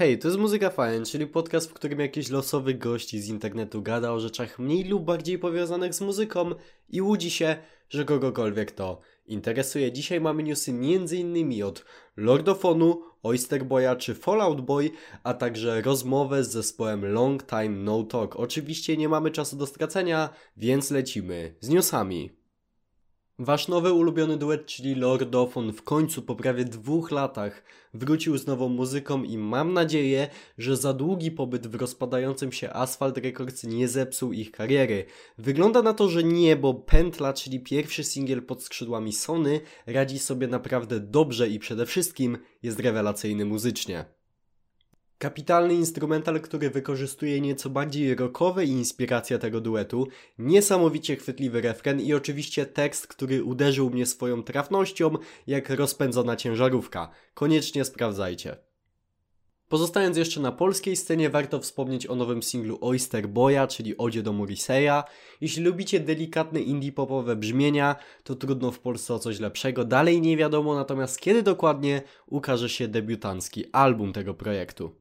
Hej, to jest Muzyka Fajna, czyli podcast, w którym jakiś losowy gość z internetu gada o rzeczach mniej lub bardziej powiązanych z muzyką i łudzi się, że kogokolwiek to interesuje. Dzisiaj mamy newsy m.in. od Lordofonu, Oyster Boya czy Fallout Boy, a także rozmowę z zespołem Long Time No Talk. Oczywiście nie mamy czasu do stracenia, więc lecimy z newsami. Wasz nowy ulubiony duet, czyli Lordofon, w końcu po prawie dwóch latach wrócił z nową muzyką i mam nadzieję, że za długi pobyt w rozpadającym się Asphalt Records nie zepsuł ich kariery. Wygląda na to, że nie, bo Pętla, czyli pierwszy singiel pod skrzydłami Sony, radzi sobie naprawdę dobrze i przede wszystkim jest rewelacyjny muzycznie. Kapitalny instrumental, który wykorzystuje nieco bardziej rockowe inspiracje tego duetu, niesamowicie chwytliwy refren i oczywiście tekst, który uderzył mnie swoją trafnością jak rozpędzona ciężarówka. Koniecznie sprawdzajcie. Pozostając jeszcze na polskiej scenie, warto wspomnieć o nowym singlu Oyster Boya, czyli Odzie do Morriseya. Jeśli lubicie delikatne indie popowe brzmienia, to trudno w Polsce o coś lepszego. Dalej nie wiadomo natomiast kiedy dokładnie ukaże się debiutancki album tego projektu.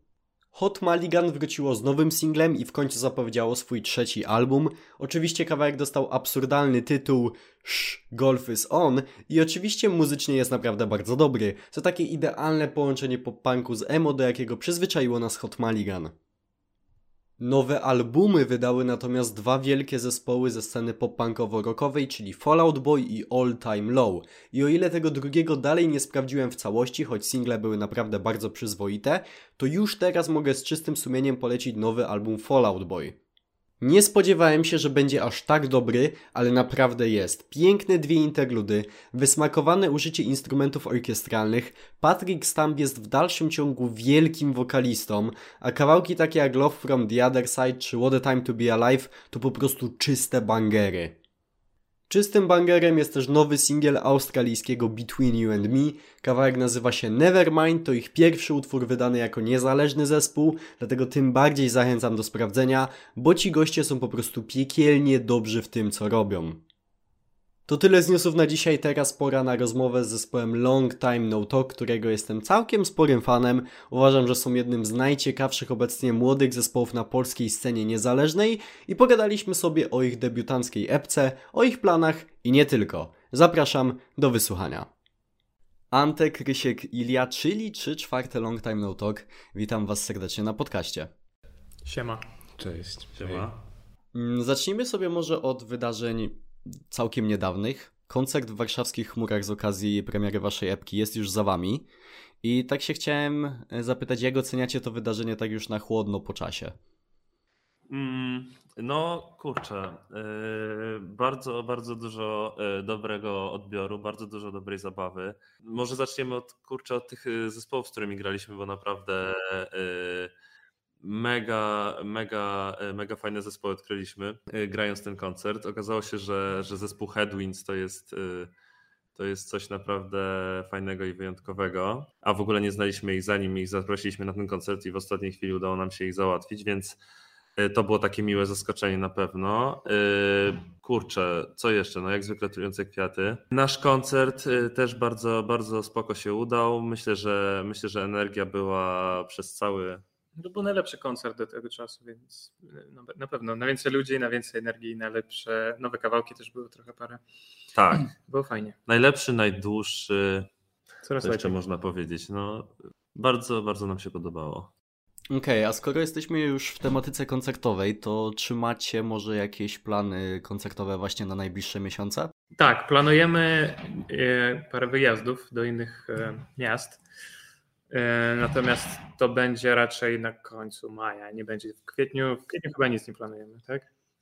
Hot Maligan wróciło z nowym singlem i w końcu zapowiedziało swój trzeci album. Oczywiście kawałek dostał absurdalny tytuł Shh, Golf is On i oczywiście muzycznie jest naprawdę bardzo dobry. To takie idealne połączenie pop-punku z emo, do jakiego przyzwyczaiło nas Hot Maligan. Nowe albumy wydały natomiast dwa wielkie zespoły ze sceny pop-punkowo-rockowej, czyli Fallout Boy i All Time Low. I o ile tego drugiego dalej nie sprawdziłem w całości, choć single były naprawdę bardzo przyzwoite, to już teraz mogę z czystym sumieniem polecić nowy album Fallout Boy. Nie spodziewałem się, że będzie aż tak dobry, ale naprawdę jest. Piękne dwie interludy, wysmakowane użycie instrumentów orkiestralnych, Patrick Stamp jest w dalszym ciągu wielkim wokalistą, a kawałki takie jak Love From The Other Side czy What a Time To Be Alive to po prostu czyste bangery. Czystym bangerem jest też nowy singiel australijskiego Between You and Me. Kawałek nazywa się Nevermind, to ich pierwszy utwór wydany jako niezależny zespół, dlatego tym bardziej zachęcam do sprawdzenia, bo ci goście są po prostu piekielnie dobrzy w tym, co robią. To tyle z newsów na dzisiaj, teraz pora na rozmowę z zespołem Long Time No Talk, którego jestem całkiem sporym fanem. Uważam, że są jednym z najciekawszych obecnie młodych zespołów na polskiej scenie niezależnej i pogadaliśmy sobie o ich debiutanckiej epce, o ich planach i nie tylko. Zapraszam do wysłuchania. Antek, Rysiek, Ilia, czyli 3 czwarte Long Time No Talk. Witam Was serdecznie na podcaście. Siema. Cześć. Siema. Mm, zacznijmy sobie może od wydarzeń całkiem niedawnych. Koncert w warszawskich chmurach z okazji premiery waszej epki jest już za wami. I tak się chciałem e, zapytać, jak oceniacie to wydarzenie tak już na chłodno po czasie? Mm, no kurczę, yy, bardzo, bardzo dużo yy, dobrego odbioru, bardzo dużo dobrej zabawy. Może zaczniemy od kurczę od tych zespołów, z którymi graliśmy, bo naprawdę mega, mega, e, mega fajne zespoły odkryliśmy e, grając ten koncert. Okazało się, że, że zespół Headwinds to jest, e, to jest coś naprawdę fajnego i wyjątkowego, a w ogóle nie znaliśmy ich zanim ich zaprosiliśmy na ten koncert i w ostatniej chwili udało nam się ich załatwić, więc to było takie miłe zaskoczenie na pewno. Kurczę, co jeszcze? No jak zwykle trujące kwiaty. Nasz koncert też bardzo, bardzo spoko się udał. Myślę, że myślę, że energia była przez cały to był najlepszy koncert do tego czasu, więc no, na pewno na więcej ludzi, na więcej energii, na lepsze, nowe kawałki też były trochę parę. Tak. Było fajnie. Najlepszy, najdłuższy. Coraz jeszcze lepiej. można powiedzieć. No, bardzo, bardzo nam się podobało. Okej, okay, a skoro jesteśmy już w tematyce koncertowej, to czy macie może jakieś plany koncertowe właśnie na najbliższe miesiące? Tak, planujemy e, parę wyjazdów do innych e, miast. E, natomiast to będzie raczej na końcu maja, nie będzie w kwietniu. W kwietniu chyba nic nie planujemy, tak?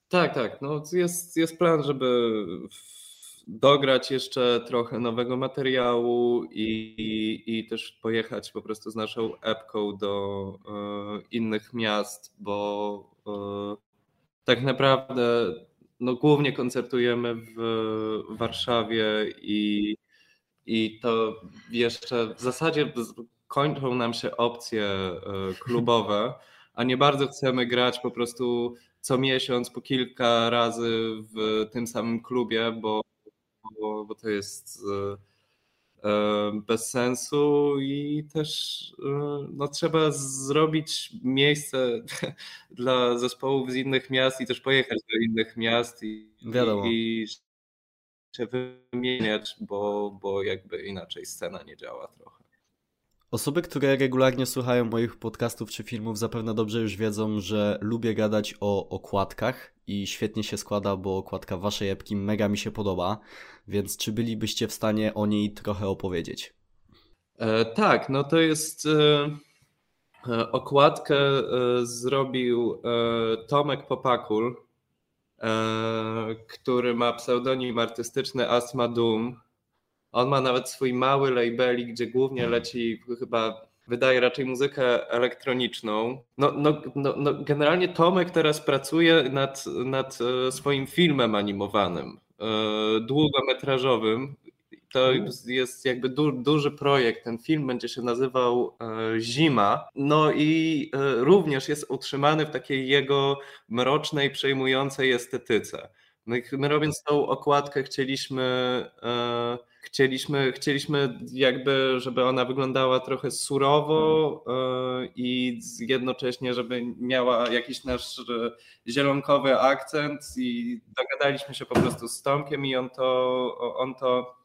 Tak, tak. No jest, jest plan, żeby dograć jeszcze trochę nowego materiału i, i, i też pojechać po prostu z naszą epką do e, innych miast, bo e, tak naprawdę no, głównie koncertujemy w Warszawie i, i to jeszcze w zasadzie kończą nam się opcje e, klubowe, a nie bardzo chcemy grać po prostu co miesiąc po kilka razy w tym samym klubie, bo, bo, bo to jest e, bez sensu i też no, trzeba zrobić miejsce dla zespołów z innych miast i też pojechać do innych miast i, Wiadomo. i się wymieniać, bo, bo jakby inaczej scena nie działa trochę. Osoby, które regularnie słuchają moich podcastów czy filmów, zapewne dobrze już wiedzą, że lubię gadać o okładkach i świetnie się składa, bo okładka waszej epki mega mi się podoba, więc czy bylibyście w stanie o niej trochę opowiedzieć? E, tak, no to jest e, e okładkę e, zrobił e, Tomek Popakul, e, który ma pseudonim artystyczny Asma Doom on ma nawet swój mały labelik, gdzie głównie leci chyba wydaje raczej muzykę elektroniczną. No, no, no, no, generalnie Tomek teraz pracuje nad, nad e, swoim filmem animowanym, e, długometrażowym. To jest jakby du, duży projekt. Ten film będzie się nazywał e, Zima. No i również jest utrzymany w takiej jego mrocznej, przejmującej estetyce. I my robiąc tą okładkę chcieliśmy Chcieliśmy, chcieliśmy jakby, żeby ona wyglądała trochę surowo e, i jednocześnie, żeby miała jakiś nasz e, zielonkowy akcent i dogadaliśmy się po prostu z Tomkiem i on to, on to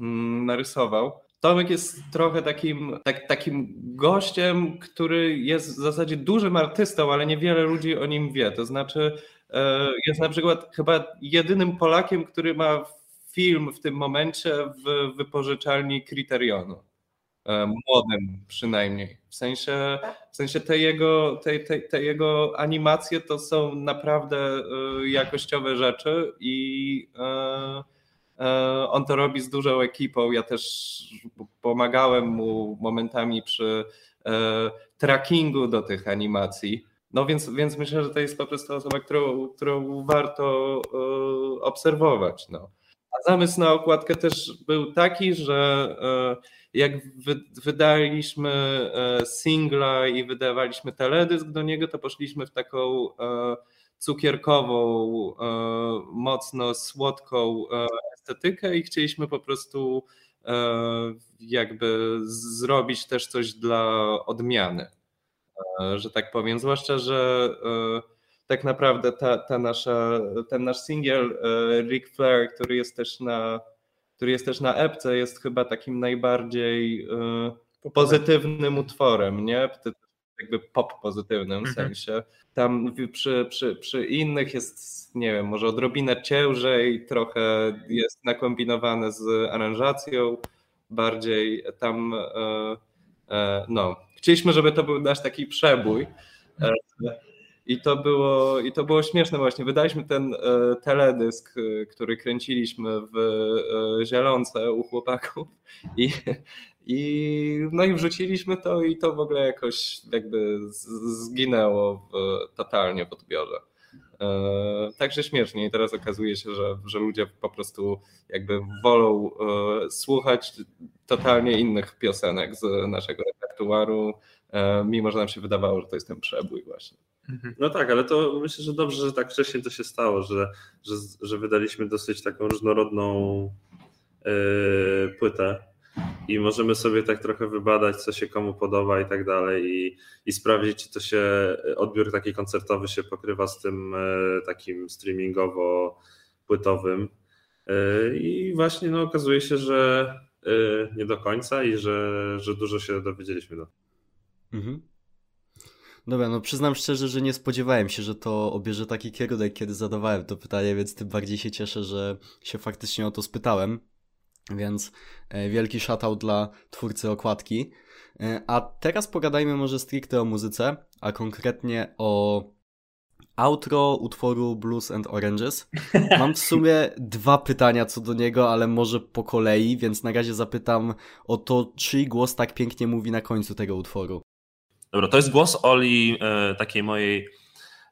mm, narysował. Tomek jest trochę takim, tak, takim gościem, który jest w zasadzie dużym artystą, ale niewiele ludzi o nim wie. To znaczy, e, jest na przykład chyba jedynym Polakiem, który ma film w tym momencie w wypożyczalni Criterionu. E, młodym przynajmniej. W sensie, w sensie te, jego, te, te, te jego animacje to są naprawdę e, jakościowe rzeczy i e, on to robi z dużą ekipą. Ja też pomagałem mu momentami przy trackingu do tych animacji. No więc, więc myślę, że to jest po prostu osoba, którą, którą warto obserwować. No. Zamysł na okładkę też był taki, że e, jak wydaliśmy e, singla i wydawaliśmy teledysk do niego, to poszliśmy w taką e, cukierkową, mocno słodką estetykę i chcieliśmy po prostu jakby zrobić też coś dla odmiany, że tak powiem. Zwłaszcza, że tak naprawdę ta, ta nasza, ten nasz singiel e, Ric Flair, który jest też na który jest też na epce, jest chyba takim najbardziej e, pozytywnym utworem, nie? Jakby pop pozytywnym mhm. sensie. Tam przy, przy, przy innych jest, nie wiem, może odrobinę ciężej, trochę jest nakombinowane z aranżacją, bardziej tam, e, no. Chcieliśmy, żeby to był nasz taki przebój. I to było, i to było śmieszne właśnie. Wydaliśmy ten e, teledysk, e, który kręciliśmy w e, Zielonce u chłopaków i, i no i wrzuciliśmy to i to w ogóle jakoś jakby zginęło w, totalnie w odbiorze. Także śmiesznie i teraz okazuje się, że, że ludzie po prostu jakby wolą słuchać totalnie innych piosenek z naszego repertuaru, mimo że nam się wydawało, że to jest ten przebój właśnie. Mhm. No tak, ale to myślę, że dobrze, że tak wcześniej to się stało, że, że, że wydaliśmy dosyć taką różnorodną yy, płytę i możemy sobie tak trochę wybadać, co się komu podoba i tak dalej i, i sprawdzić, czy to się odbiór taki koncertowy się pokrywa z tym yy, takim streamingowo-płytowym. Yy, I właśnie no, okazuje się, że nie do końca i że, że dużo się dowiedzieliśmy. No. Mhm. Dobra, no przyznam szczerze, że nie spodziewałem się, że to obierze taki kierunek, kiedy zadawałem to pytanie, więc tym bardziej się cieszę, że się faktycznie o to spytałem. Więc e, wielki shoutout dla twórcy okładki. E, a teraz pogadajmy może stricte o muzyce, a konkretnie o outro utworu Blues and Oranges. Mam w sumie dwa pytania co do niego, ale może po kolei, więc na razie zapytam o to, czyj głos tak pięknie mówi na końcu tego utworu. Dobra, to jest głos Oli, e, takiej mojej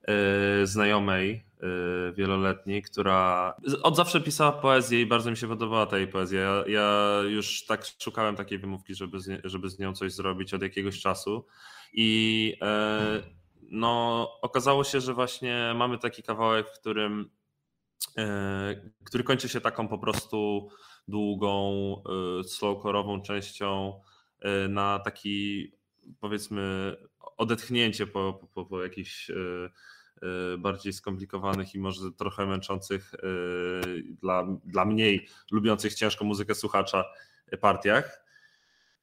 e, znajomej e, wieloletniej, która od zawsze pisała poezję i bardzo mi się podobała ta jej poezja. Ja, ja już tak szukałem takiej wymówki, żeby z, żeby z nią coś zrobić od jakiegoś czasu i no, okazało się, że właśnie mamy taki kawałek, w którym który kończy się taką po prostu długą, slowcore'ową częścią na taki powiedzmy odetchnięcie po, po, po jakichś bardziej skomplikowanych i może trochę męczących dla, dla mniej lubiących ciężką muzykę słuchacza partiach.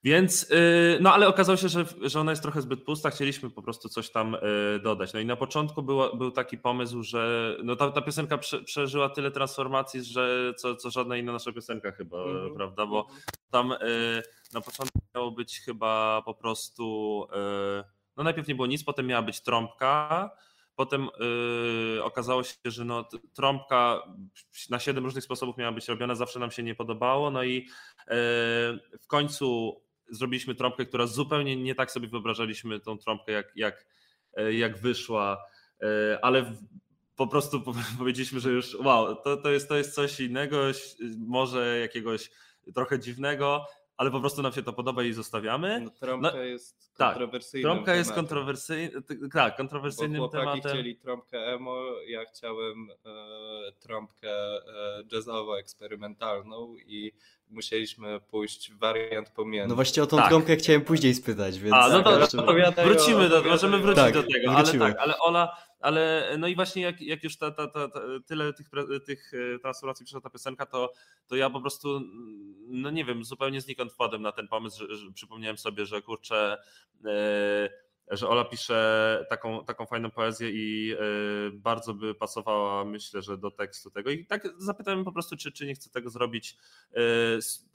Więc, y, no ale okazało się, że, że ona jest trochę zbyt pusta, chcieliśmy po prostu coś tam y, dodać. No i na początku było, był taki pomysł, że no ta, ta piosenka prze, przeżyła tyle transformacji, że co, co żadna inna nasza piosenka chyba, mm -hmm. prawda? Bo mhm. tam y, na początku miało być chyba po prostu, no najpierw nie było nic, potem miała być trąbka, Potem yy, okazało się, że no, trąbka na siedem różnych sposobów miała być robiona, zawsze nam się nie podobało. No i yy, w końcu zrobiliśmy trąbkę, która zupełnie nie tak sobie wyobrażaliśmy tą trąbkę, jak, jak, yy, jak wyszła, yy, ale po prostu powiedzieliśmy, że już wow, to, to, jest, to jest coś innego, może jakiegoś trochę dziwnego, ale po prostu nam się to podoba i zostawiamy. No, trąbka no, jest kontrowersyjnym tak, trąbka jest kontrowersyjnym, tak, kontrowersyjnym Bo tematem. chcieli trąbkę emo, ja chciałem e, trąbkę e, jazzowo eksperymentalną i musieliśmy pójść wariant pomiędzy. No właśnie o tą tak. trąbkę chciałem później spytać, więc... A, no to, wrócimy, do, możemy wrócić tak, do tego, wrócimy. ale tak, ale Ola ale no i właśnie jak, jak już ta, ta, ta, ta, tyle tych, tych e, transformacji przyszła ta piosenka, to, to ja po prostu, no nie wiem, zupełnie znikąd wpadłem na ten pomysł, że, że przypomniałem sobie, że kurczę, e, że Ola pisze taką, taką fajną poezję i e, bardzo by pasowała, myślę, że do tekstu tego. I tak zapytałem po prostu, czy, czy nie chce tego zrobić,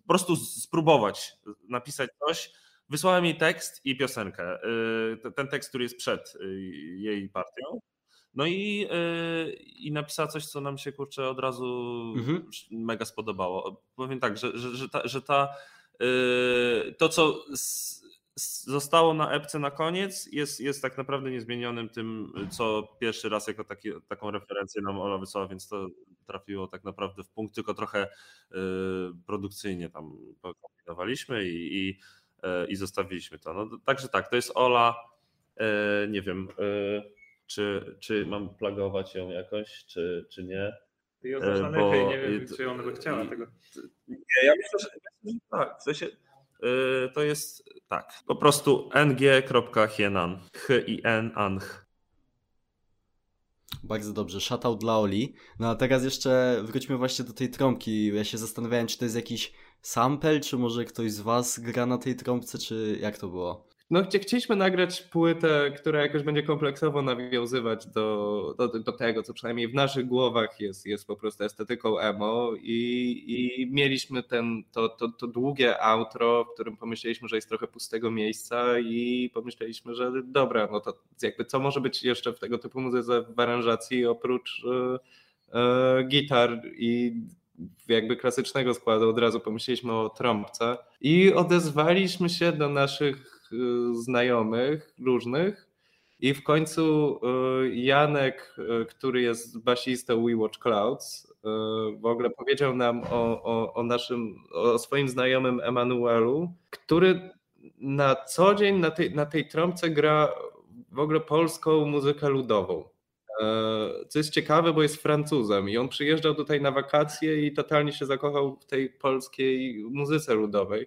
po prostu spróbować napisać coś. Wysłałem jej tekst i piosenkę. Ten tekst, który jest przed jej partią. No i, i napisała coś, co nam się kurczę od razu mhm. mega spodobało. Powiem tak, że, że, że ta, że ta to, co zostało na epce na koniec, jest, jest tak naprawdę niezmienionym tym, co pierwszy raz jako taki, taką referencję nam Ola wysłała, więc to trafiło tak naprawdę w punkt, tylko trochę yy, produkcyjnie tam pokombinowaliśmy i, i, y, i zostawiliśmy to. No, także tak, to jest Ola, y, nie wiem y, czy, czy mam plagować ją jakoś, czy, czy nie. Ty ją znasz bo, nie wiem, czy ona by chciała tego. Nie, ja myślę, że, tak. W sensie, to jest tak, po prostu ng.hienan, h-i-n, anh. Bardzo dobrze, shoutout dla Oli. No a teraz jeszcze wróćmy właśnie do tej trąbki. Ja się zastanawiałem, czy to jest jakiś sample, czy może ktoś z was gra na tej trąbce, czy jak to było? No, chcieliśmy nagrać płytę, która jakoś będzie kompleksowo nawiązywać do, do, do tego, co przynajmniej w naszych głowach jest, jest po prostu estetyką emo i, i mieliśmy ten, to, to, to długie outro, w którym pomyśleliśmy, że jest trochę pustego miejsca i pomyśleliśmy, że dobra, no to jakby co może być jeszcze w tego typu muzyce w aranżacji oprócz e, e, gitar i jakby klasycznego składu? Od razu pomyśleliśmy o trąbce i odezwaliśmy się do naszych znajomych różnych i w końcu y, Janek, y, który jest basistą We Watch Clouds, w ogóle powiedział nam o, o, o naszym, o swoim znajomym Emanuelu, który na co dzień na tej, na tej trąbce gra w ogóle polską muzykę ludową. Co jest ciekawe, bo jest Francuzem i on przyjeżdżał tutaj na wakacje i totalnie się zakochał w tej polskiej muzyce ludowej.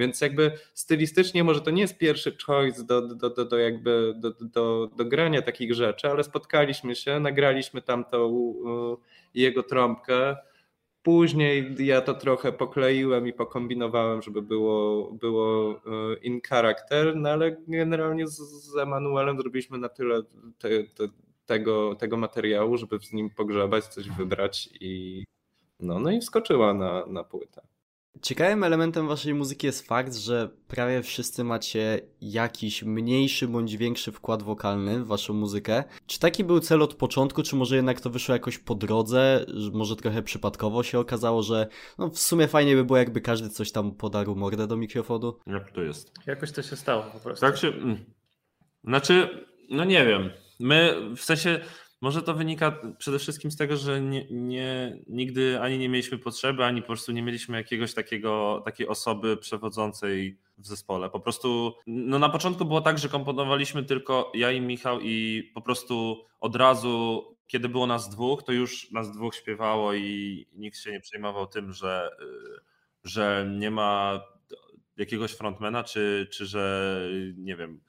Więc jakby stylistycznie może to nie jest pierwszy choice do, do, do, do jakby do, do, do grania takich rzeczy, ale spotkaliśmy się, nagraliśmy tam tą jego trąbkę. Później ja to trochę pokleiłem i pokombinowałem, żeby było, było in character, no ale generalnie z, z Emanuelem zrobiliśmy na tyle te, te, tego, tego materiału, żeby z nim pogrzebać, coś wybrać i no, no i wskoczyła na, na płytę. Ciekawym elementem waszej muzyki jest fakt, że prawie wszyscy macie jakiś mniejszy bądź większy wkład wokalny w waszą muzykę. Czy taki był cel od początku, czy może jednak to wyszło jakoś po drodze, może trochę przypadkowo się okazało, że no w sumie fajnie by było jakby każdy coś tam podarł mordę do mikrofonu? Jak to jest? Jakoś to się stało po prostu. Tak się... Mm. Znaczy, no nie wiem. My w sensie może to wynika przede wszystkim z tego, że nie, nie, nigdy ani nie mieliśmy potrzeby, ani po prostu nie mieliśmy jakiegoś takiego, takiej osoby przewodzącej w zespole. Po prostu no na początku było tak, że komponowaliśmy tylko ja i Michał i po prostu od razu, kiedy było nas dwóch, to już nas dwóch śpiewało i nikt się nie przejmował tym, że y, że nie ma jakiegoś frontmana, czy, czy że nie wiem,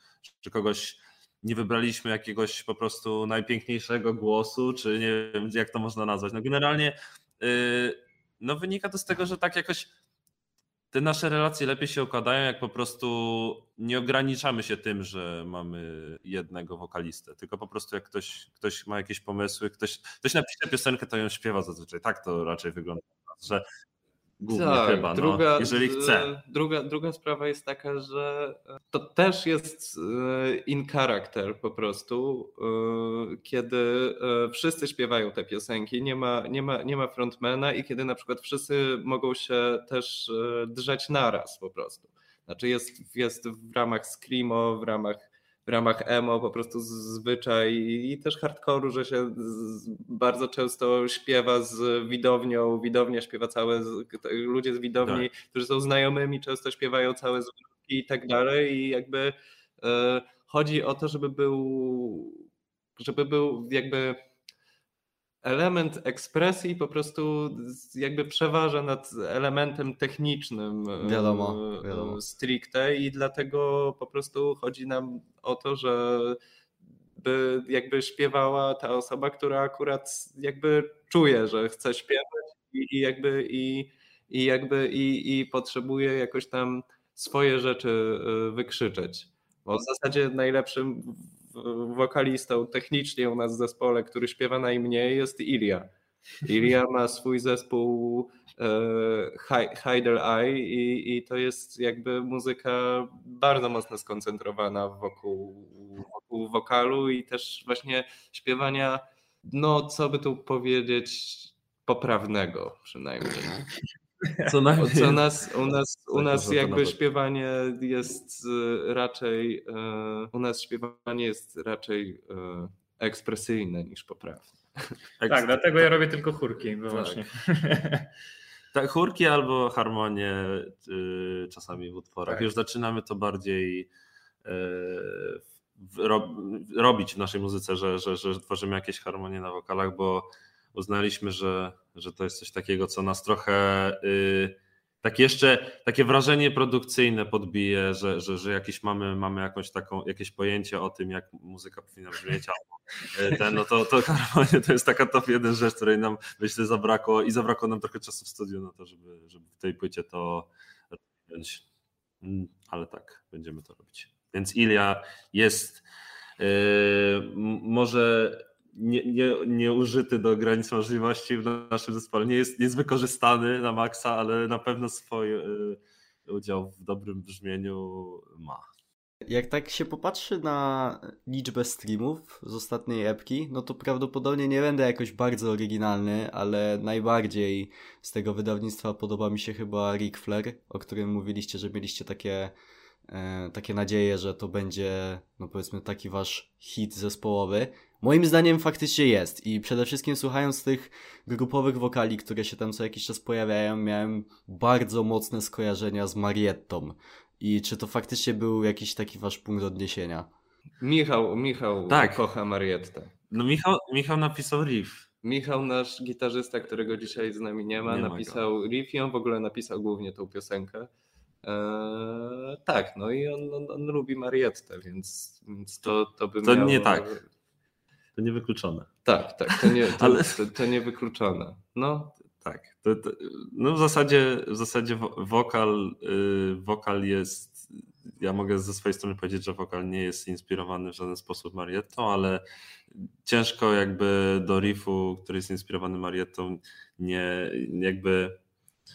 czy kogoś nie wybraliśmy jakiegoś po prostu najpiękniejszego głosu, czy nie wiem, jak to można nazwać. No generalnie yy, no wynika to z tego, że tak jakoś te nasze relacje lepiej się układają, jak po prostu nie ograniczamy się tym, że mamy jednego wokalistę, tylko po prostu jak ktoś, ktoś ma jakieś pomysły, ktoś, ktoś napisze piosenkę, to ją śpiewa zazwyczaj. Tak to raczej wygląda, że głównie tak, chyba, no, druga, jeżeli chce. Druga, druga sprawa jest taka, że to też jest e, in character po prostu, e, kiedy e, wszyscy śpiewają te piosenki, nie ma, nie ma, nie ma frontmana i kiedy na przykład wszyscy mogą się też drzeć naraz po prostu. Znaczy jest, jest w ramach screamo, w ramach w ramach emo po prostu zwyczaj i też hardcore'u, że się bardzo często śpiewa z widownią, widownia śpiewa całe, ludzie z widowni, tak. którzy są znajomymi, często śpiewają całe zwrotki i tak dalej i jakby e, chodzi o to, żeby był żeby był jakby element ekspresji po prostu jakby przeważa nad elementem technicznym wiadomo, wiadomo. stricte i dlatego po prostu chodzi nam o to, że by jakby śpiewała ta osoba, która akurat jakby czuje, że chce śpiewać i, i jakby i, i jakby i, i potrzebuje jakoś tam swoje rzeczy e, wykrzyczeć. Bo w zasadzie najlepszym wokalistą technicznie u nas w zespole, który śpiewa najmniej jest Ilia. Ilia ma swój zespół e, Heidel Eye i, i to jest jakby muzyka bardzo mocno skoncentrowana wokół, wokół wokalu i też właśnie śpiewania, no co by tu powiedzieć, poprawnego przynajmniej. Co, Co nas, u nas, u nas jakby śpiewanie jest e, raczej, e, u nas śpiewanie jest raczej e, ekspresyjne niż poprawne. Tak, dlatego ja robię tylko chórki wyłącznie. Tak. tak, chórki albo harmonie czasami w utworach. Tak. Już zaczynamy to bardziej robić w naszej muzyce, że, że, że tworzymy jakieś harmonie na wokalach, bo uznaliśmy, że, że to jest coś takiego, co nas trochę yy, tak jeszcze takie wrażenie produkcyjne podbije, że, że, że jakieś mamy, mamy jakąś taką, jakieś pojęcie o tym, jak muzyka powinna brzmieć, albo y, ten, no to, to to jest taka top jeden rzecz, której nam myślę zabrakło i zabrakło nam trochę czasu w studiu na to, żeby, żeby w tej płycie to robić. Mm, ale tak, będziemy to robić. Więc Ilia jest yy, może nie, nie, nie użyty do granic możliwości w naszym zespole. Nie jest, nie jest wykorzystany na maksa, ale na pewno swój y, udział w dobrym brzmieniu ma. Jak tak się popatrzy na liczbę streamów z ostatniej epki, no to prawdopodobnie nie będę jakoś bardzo oryginalny, ale najbardziej z tego wydawnictwa podoba mi się chyba Ric Flair, o którym mówiliście, że mieliście takie, e, takie nadzieje, że to będzie, no powiedzmy, taki wasz hit zespołowy. Moim zdaniem faktycznie jest i przede wszystkim słuchając tych grupowych wokali, które się tam co jakiś czas pojawiają, miałem bardzo mocne skojarzenia z Mariettą. I czy to faktycznie był jakiś taki wasz punkt odniesienia? Michał, Michał tak. kocha Mariettę. No Michał, Michał napisał riff. Michał, nasz gitarzysta, którego dzisiaj z nami nie ma, nie napisał ma riff i on w ogóle napisał głównie tą piosenkę. Eee, tak, no i on, on, on lubi Mariettę, więc, więc to, to by To miało... nie tak. To niewykluczone. Tak, tak, to, nie, to, Ale... to, to niewykluczone. No. Tak. To, to, no w zasadzie, w zasadzie wokal, yy, wokal jest. Ja mogę ze swojej strony powiedzieć, że wokal nie jest inspirowany w żaden sposób Mariettą, ale ciężko jakby do riffu, który jest inspirowany Mariettą, nie jakby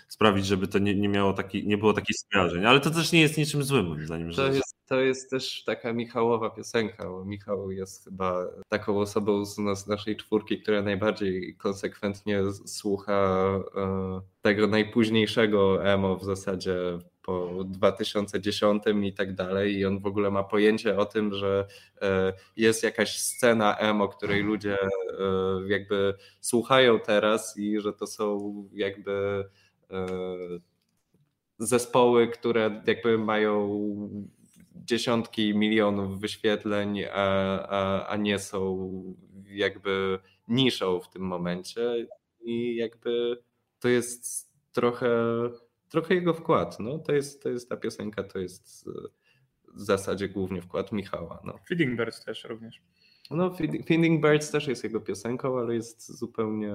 sprawić, żeby to nie, nie miało taki, nie było takich skojarzeń. Ale to też nie jest niczym złym, moim zdaniem. To, jest, to jest też taka Michałowa piosenka, bo Michał jest chyba taką osobą z nas, naszej czwórki, która najbardziej konsekwentnie słucha e, tego najpóźniejszego emo w zasadzie po 2010 i tak dalej. I on w ogóle ma pojęcie o tym, że e, jest jakaś scena emo, której ludzie e, jakby słuchają teraz i że to są jakby zespoły, które jakby mają dziesiątki milionów wyświetleń, a, a, a nie są jakby niszą w tym momencie i jakby to jest trochę trochę jego wkład. No, to, jest, to jest ta piosenka, to jest w zasadzie głównie wkład Michała. No. Feeding Birds też również. No, Feeding Birds też jest jego piosenką, ale jest zupełnie,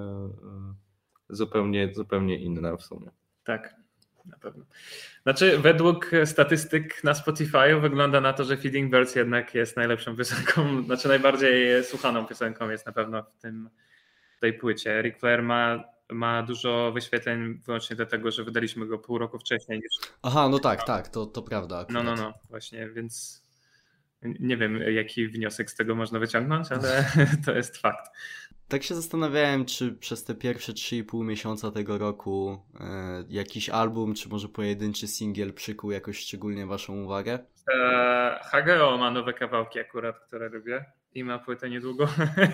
zupełnie, zupełnie inna w sumie. Tak, na pewno. Znaczy, według statystyk na Spotify wygląda na to, że Feeding Birds jednak jest najlepszą piosenką, znaczy najbardziej słuchaną piosenką jest na pewno w tym tej płycie. Ric Flair ma, ma dużo wyświetleń wyłącznie dlatego, że wydaliśmy go pół roku wcześniej niż. Aha, no tak, tak, to, to prawda. Akurat. No, no, no, właśnie, więc nie wiem, jaki wniosek z tego można wyciągnąć, ale to jest fakt. Tak się zastanawiałem, czy przez te pierwsze 3,5 miesiąca tego roku e, jakiś album, czy może pojedynczy singiel przykuł jakoś szczególnie Waszą uwagę? E, Hageo ma nowe kawałki akurat, które lubię i ma płytę niedługo,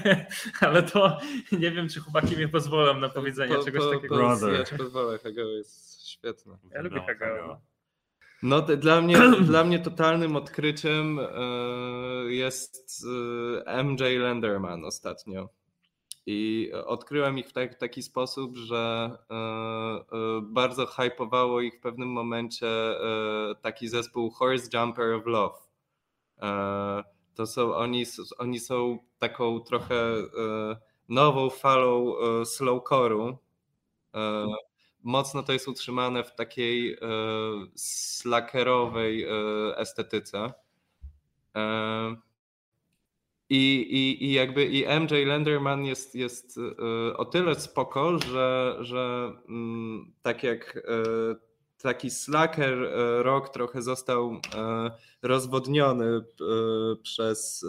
ale to nie wiem, czy chłopaki mnie pozwolą na powiedzenie po, czegoś po, takiego. Po, ja ci pozwolę, Hageo jest świetne. Ja lubię no, Hageo. No, dla mnie, dla mnie totalnym odkryciem e, jest e, MJ Lenderman ostatnio. I odkryłem ich w taki, taki sposób, że e, bardzo hypowało ich w pewnym momencie taki zespół Horse Jumper of Love. To są, oni, oni są taką trochę nową falą slowcore'u mocno to jest utrzymane w takiej e, slackerowej e, estetyce. I, i, I jakby i MJ Lenderman jest, jest o tyle spoko, że, że mm, tak jak taki slacker rock trochę został rozwodniony przez,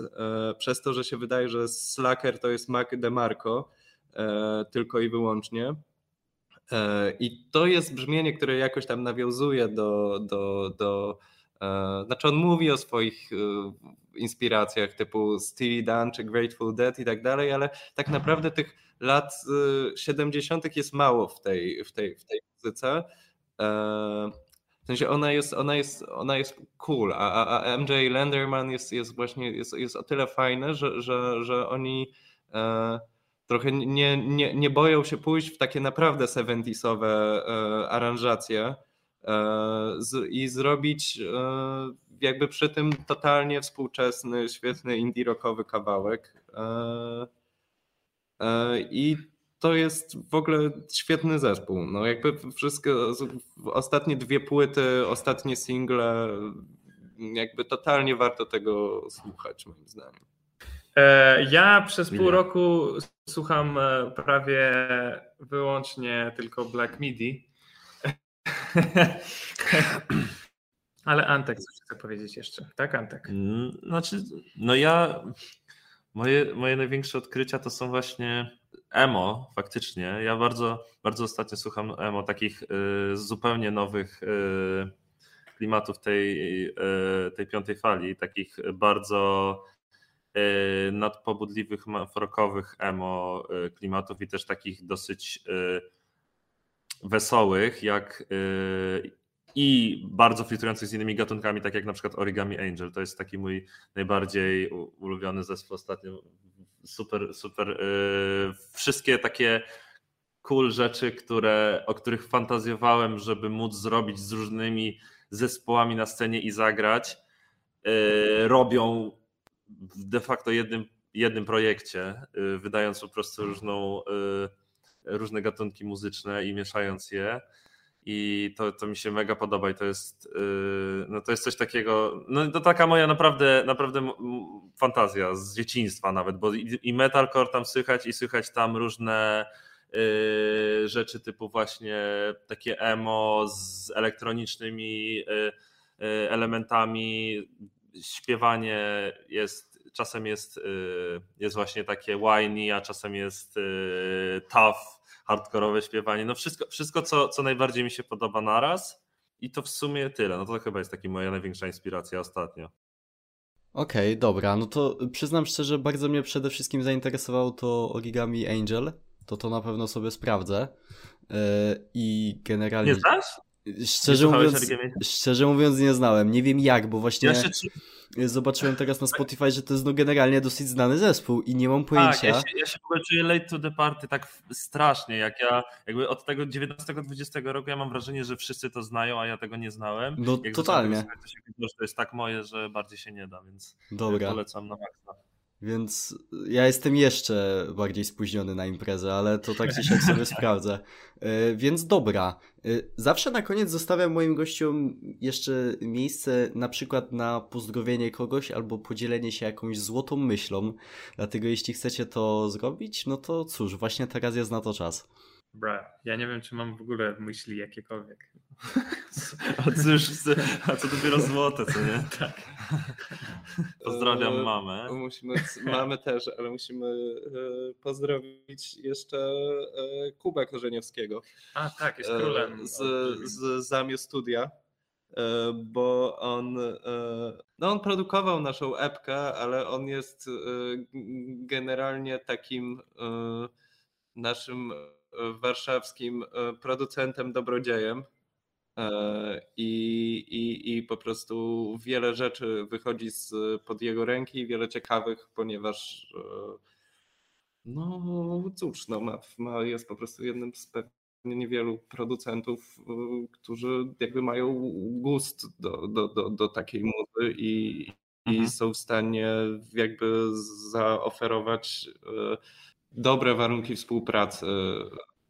przez to, że się wydaje, że slacker to jest Mac DeMarco tylko i wyłącznie. I to jest brzmienie, które jakoś tam nawiązuje do, do, do znaczy on mówi o swoich e, inspiracjach typu Steely Dan czy Grateful Dead i tak dalej, ale tak naprawdę tych lat 70. jest mało w tej, w tej, w tej muzyce. W sensie ona jest, ona jest, ona jest cool, a, a MJ Lenderman jest, jest właśnie jest, jest o tyle fajne, że, że, że oni trochę nie, nie, nie boją się pójść w takie naprawdę 70sowe e, aranżacje e, i zrobić e, jakby przy tym totalnie współczesny, świetny indie rockowy kawałek. I to jest w ogóle świetny zespół. No jakby wszystko, ostatnie dwie płyty, ostatnie single, jakby totalnie warto tego słuchać moim zdaniem. E, ja przez pół roku słucham e, prawie wyłącznie tylko Black Midi. Ale Antek coś chce powiedzieć jeszcze, tak Antek? Mm, znaczy, no ja, moje, moje największe odkrycia to są właśnie emo, faktycznie. Ja bardzo, bardzo ostatnio słucham emo, takich y, zupełnie nowych y, klimatów tej, y, tej piątej fali, takich bardzo Y, nadpobudliwych, frokowych emo y, klimatów i też takich dosyć y, wesołych, jak i bardzo filtrujących z innymi gatunkami, tak jak na przykład Origami Angel. To jest taki mój najbardziej ulubiony zespół ostatnio. Super, super. Wszystkie takie cool rzeczy, które, o których fantazjowałem, żeby móc zrobić z różnymi zespołami na scenie i zagrać, robią w de facto jednym, jednym projekcie, y, wydając po prostu różną, y, różne gatunki muzyczne i mieszając je. I to, to mi się mega podoba i to jest, y, no to jest coś takiego, no to taka moja naprawdę, naprawdę fantazja z dzieciństwa nawet, bo i metalcore tam słychać i słychać tam różne rzeczy typu właśnie takie emo z elektronicznymi elementami, śpiewanie jest, czasem jest, y, jest właśnie takie whiny, a czasem jest y, tough, hardkorowe śpiewanie. No wszystko, wszystko co, co najbardziej mi się podoba naraz i to w sumie tyle. No to chyba jest taka moja największa inspiracja ostatnio. Okej, okay, dobra, no to przyznam szczerze, bardzo mnie przede wszystkim zainteresowało to Origami Angel. To to na pewno sobie sprawdzę. Yy, I generalnie. Nie znasz? Szczerze mówiąc, szczerze mówiąc nie znałem. Nie wiem jak, bo właśnie... Ja się, zobaczyłem teraz na Spotify, że to jest no generalnie dosyć znany zespół i nie mam pojęcia. Tak, ja się, ja się w ogóle czuję late to the party tak strasznie, jak ja jakby od tego 19-20 roku ja mam wrażenie, że wszyscy to znają, a ja tego nie znałem. No Jak totalnie. słuchać, to się to jest tak moje, że bardziej się nie da, więc Dobra. polecam na maksa. Więc ja jestem jeszcze bardziej spóźniony na imprezę, ale to tak czy siak sobie sprawdzę. E, Więc dobra. E, Zawsze na koniec zostawiam moim gościom jeszcze miejsce na przykład na pozdrowienie kogoś albo podzielenie się jakąś złotą myślą. Dlatego jeśli chcecie to zrobić, no to cóż, właśnie teraz jest na to czas. Bra, ja nie wiem, czy mam w ogóle myśli jakiekolwiek. A cóż, a co dopiero złote, co nie? Tak. Pozdrawiam E, mamę. Musimy, mamy też, ale musimy e, pozdrowić jeszcze e, Kubę Korzeniowskiego A tak, jest królem. z, z Zamie Studia, bo on, no on produkował naszą epkę, ale on jest generalnie takim naszym warszawskim producentem dobrodziejem. E, I, i, I po prostu wiele rzeczy wychodzi z pod jego ręki, wiele ciekawych, ponieważ e, no cóż, no, ma, ma, jest po prostu jednym z pewnie niewielu producentów, e, którzy jakby mają gust do, do, do, do takiej muzy i, i Mhm. są w stanie jakby zaoferować dobre warunki współpracy.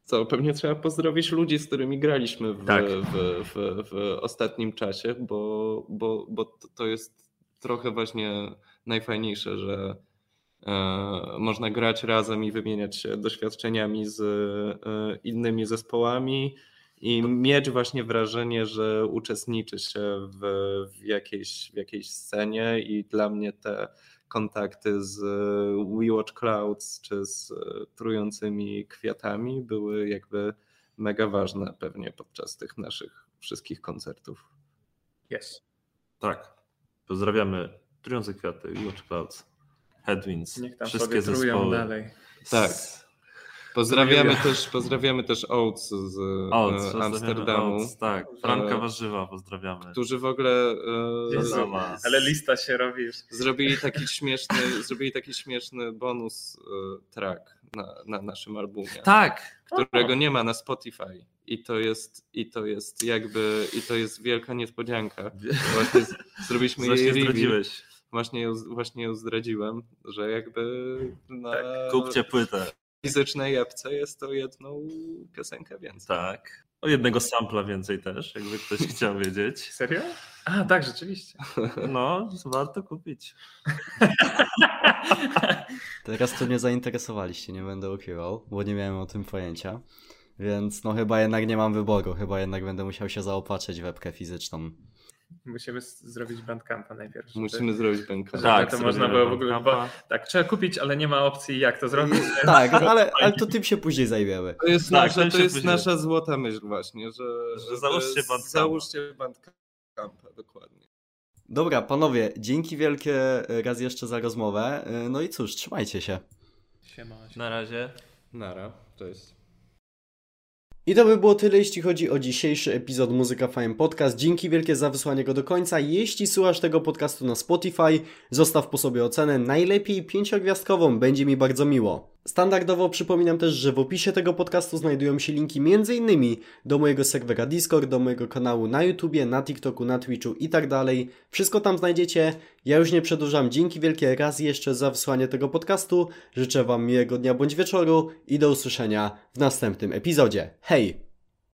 Co pewnie trzeba pozdrowić ludzi, z którymi graliśmy w, Tak. w, w, w ostatnim czasie, bo, bo, bo to- jest trochę właśnie najfajniejsze, że e, można grać razem i wymieniać się doświadczeniami z e, innymi zespołami i mieć właśnie wrażenie, że uczestniczy się w, w, jakiejś, w jakiejś scenie i dla mnie te kontakty z We Watch Clouds czy z e, trującymi kwiatami były jakby mega ważne pewnie podczas tych naszych wszystkich koncertów. Jest. Tak. Pozdrawiamy Trujące Kwiaty, Watch Clouds, Headwinds, Niech tam wszystkie sobie trują zespoły. dalej. Tak. Pozdrawiamy też, pozdrawiamy też Oates z Oats, e, pozdrawiamy Amsterdamu, Oats, tak, Franka E, Warzywa pozdrawiamy. którzy w ogóle e, Jezu. Ale lista się robi zrobili taki śmieszny, zrobili taki śmieszny bonus track na, na naszym albumie, Tak! którego nie ma na Spotify. I to jest, i to jest jakby, i to jest wielka niespodzianka. Właśnie z- zrobiliśmy jej zdradziłeś. Właśnie ją, właśnie ją zdradziłem, że jakby na Tak, kupcie płytę. Fizycznej epce jest to jedną piosenkę więcej. Tak. O jednego sampla więcej też, jakby ktoś chciał wiedzieć. Serio? A, tak, rzeczywiście. No, warto kupić. Teraz to nie zainteresowaliście, nie będę ukrywał, bo nie miałem o tym pojęcia. Więc no chyba jednak nie mam wyboru, chyba jednak będę musiał się zaopatrzyć w webkę fizyczną. Musimy zrobić bandcampa najpierw. żeby- Musimy zrobić bękę. Tak, to można było w ogóle- Bandcampa. Tak, trzeba kupić, ale nie ma opcji jak to zrobić. Tak, ale, ale to tym się później zajmiemy. To jest, Tak, nasza, to jest później- nasza złota myśl właśnie, że, żeby- załóżcie Bandcampa. Załóżcie bandcampa, dokładnie. Dobra, panowie, dzięki wielkie raz jeszcze za rozmowę. No i cóż, trzymajcie się. Siema. Na razie. Nara, to jest. I to by było tyle, jeśli chodzi o dzisiejszy epizod Muzyka Fame Podcast. Dzięki wielkie za wysłanie go do końca. Jeśli słuchasz tego podcastu na Spotify, zostaw po sobie ocenę, najlepiej pięciogwiazdkową, będzie mi bardzo miło. Standardowo przypominam też, że w opisie tego podcastu znajdują się linki m.in. do mojego serwera Discord, do mojego kanału na YouTubie, na TikToku, na Twitchu i tak dalej. Wszystko tam znajdziecie. Ja już nie przedłużam. Dzięki wielkie raz jeszcze za wysłanie tego podcastu. Życzę Wam miłego dnia bądź wieczoru i do usłyszenia w następnym epizodzie. Hej!